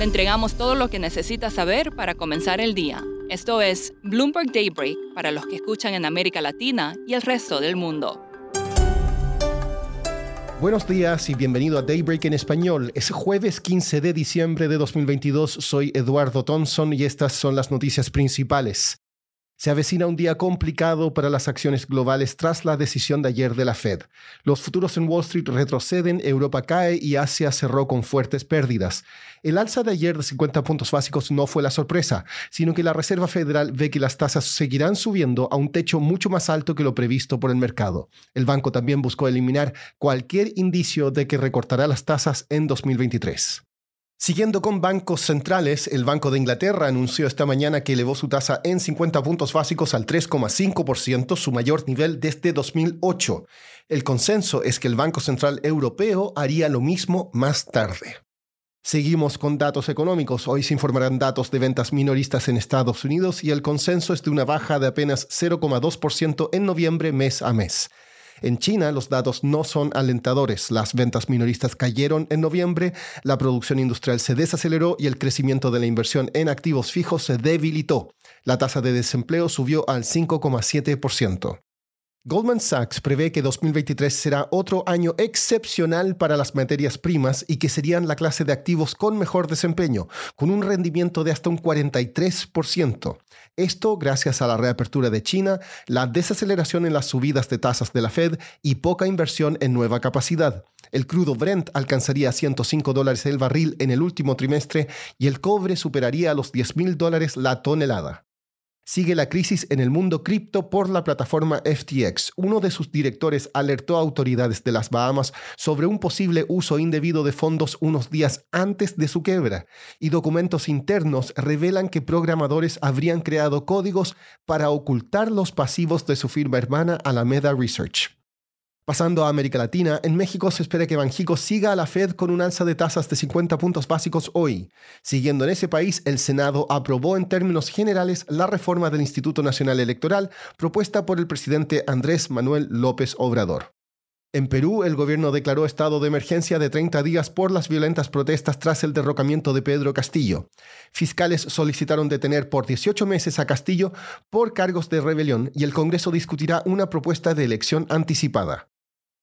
Le entregamos todo lo que necesita saber para comenzar el día. Esto es Bloomberg Daybreak para los que escuchan en América Latina y el resto del mundo. Buenos días y bienvenido a Daybreak en español. Es jueves 15 de diciembre de 2022. Soy Eduardo Thompson y estas son las noticias principales. Se avecina un día complicado para las acciones globales tras la decisión de ayer de la Fed. Los futuros en Wall Street retroceden, Europa cae y Asia cerró con fuertes pérdidas. El alza de ayer de 50 puntos básicos no fue la sorpresa, sino que la Reserva Federal ve que las tasas seguirán subiendo a un techo mucho más alto que lo previsto por el mercado. El banco también buscó eliminar cualquier indicio de que recortará las tasas en 2023. Siguiendo con bancos centrales, el Banco de Inglaterra anunció esta mañana que elevó su tasa en 50 puntos básicos al 3,5%, su mayor nivel desde 2008. El consenso es que el Banco Central Europeo haría lo mismo más tarde. Seguimos con datos económicos. Hoy se informarán datos de ventas minoristas en Estados Unidos y el consenso es de una baja de apenas 0,2% en noviembre mes a mes. En China los datos no son alentadores. Las ventas minoristas cayeron en noviembre, la producción industrial se desaceleró y el crecimiento de la inversión en activos fijos se debilitó. La tasa de desempleo subió al 5,7%. Goldman Sachs prevé que 2023 será otro año excepcional para las materias primas y que serían la clase de activos con mejor desempeño, con un rendimiento de hasta un 43%. Esto gracias a la reapertura de China, la desaceleración en las subidas de tasas de la Fed y poca inversión en nueva capacidad. El crudo Brent alcanzaría 105 dólares el barril en el último trimestre y el cobre superaría los 10 mil dólares la tonelada sigue la crisis en el mundo cripto por la plataforma FTX. Uno de sus directores alertó a autoridades de las Bahamas sobre un posible uso indebido de fondos unos días antes de su quiebra, y documentos internos revelan que programadores habrían creado códigos para ocultar los pasivos de su firma hermana Alameda Research. Pasando a América Latina, en México se espera que Banjico siga a la Fed con un alza de tasas de 50 puntos básicos hoy. Siguiendo en ese país, el Senado aprobó en términos generales la reforma del Instituto Nacional Electoral propuesta por el presidente Andrés Manuel López Obrador. En Perú, el gobierno declaró estado de emergencia de 30 días por las violentas protestas tras el derrocamiento de Pedro Castillo. Fiscales solicitaron detener por 18 meses a Castillo por cargos de rebelión y el Congreso discutirá una propuesta de elección anticipada.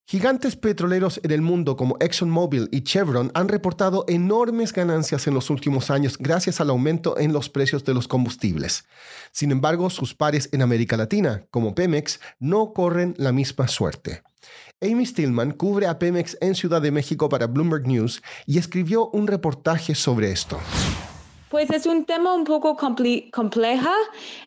Gigantes petroleros en el mundo como ExxonMobil y Chevron han reportado enormes ganancias en los últimos años gracias al aumento en los precios de los combustibles. Sin embargo, sus pares en América Latina, como Pemex, no corren la misma suerte. Amy Stillman cubre a Pemex en Ciudad de México para Bloomberg News y escribió un reportaje sobre esto. Pues es un tema un poco compleja,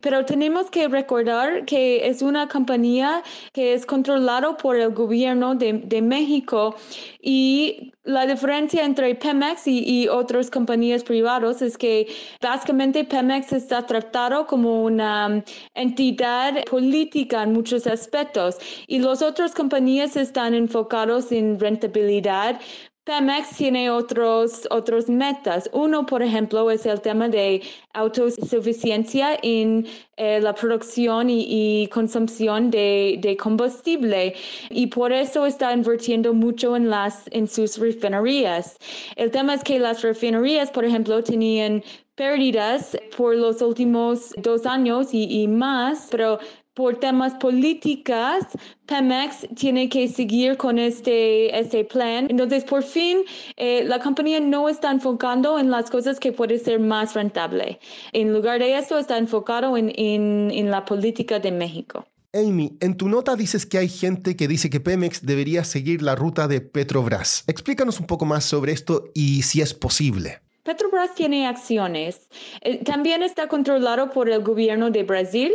pero tenemos que recordar que es una compañía que es controlada por el gobierno de, México y la diferencia entre Pemex y, otras compañías privadas es que básicamente Pemex está tratado como una entidad política en muchos aspectos y las otras compañías están enfocados en rentabilidad, Pemex tiene otros, otros metas. Uno, por ejemplo, es el tema de autosuficiencia en eh, la producción y, consumición de, combustible y por eso está invirtiendo mucho en, sus refinerías. El tema es que las refinerías, por ejemplo, tenían pérdidas por los últimos dos años y, y más, pero por temas políticas, Pemex tiene que seguir con este, este plan. Entonces, por fin, eh, la compañía no está enfocando en las cosas que puede ser más rentable. En lugar de eso, está enfocado en, en, en la política de México. Amy, en tu nota dices que hay gente que dice que Pemex debería seguir la ruta de Petrobras. Explícanos un poco más sobre esto y si es posible. Petrobras tiene acciones. Eh, también está controlado por el gobierno de Brasil,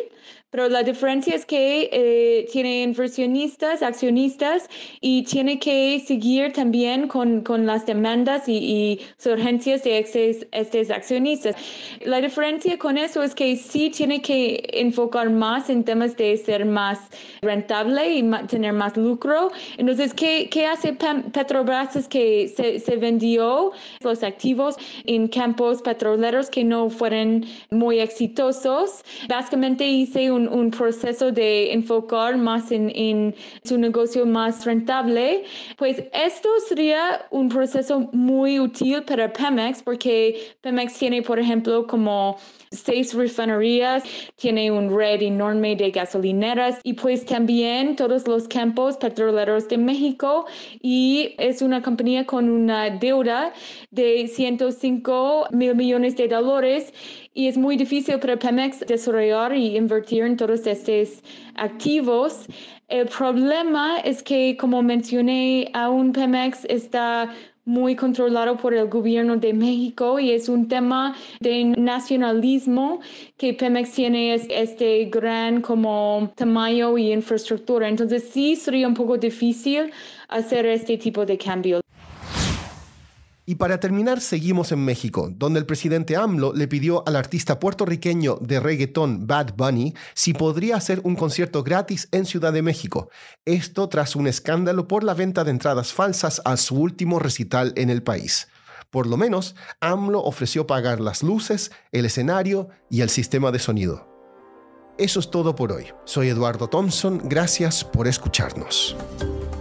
pero la diferencia es que eh, tiene inversionistas, accionistas y tiene que seguir también con, con las demandas y, y urgencias de estos, estos accionistas. La diferencia con eso es que sí tiene que enfocar más en temas de ser más rentable y tener más lucro. Entonces, ¿qué, qué hace Petrobras? Es que se, se vendió los activos en campos petroleros que no fueron muy exitosos. Básicamente hice un, un proceso de enfocar más en, en, su negocio más rentable. Pues esto sería un proceso muy útil para Pemex porque Pemex tiene, por ejemplo, como seis refinerías, tiene un red enorme de gasolineras y pues también todos los campos petroleros de México y es una compañía con una deuda de 105 mil millones de dólares y es muy difícil para Pemex desarrollar y invertir en todos estos activos. El problema es que, como mencioné, aún Pemex está muy controlado por el gobierno de México y es un tema de nacionalismo que Pemex tiene este gran como tamaño y infraestructura. Entonces sí sería un poco difícil hacer este tipo de cambio. Y para terminar, seguimos en México, donde el presidente AMLO le pidió al artista puertorriqueño de reggaetón Bad Bunny si podría hacer un concierto gratis en Ciudad de México. Esto tras un escándalo por la venta de entradas falsas a su último recital en el país. Por lo menos, AMLO ofreció pagar las luces, el escenario y el sistema de sonido. Eso es todo por hoy. Soy Eduardo Thompson, gracias por escucharnos.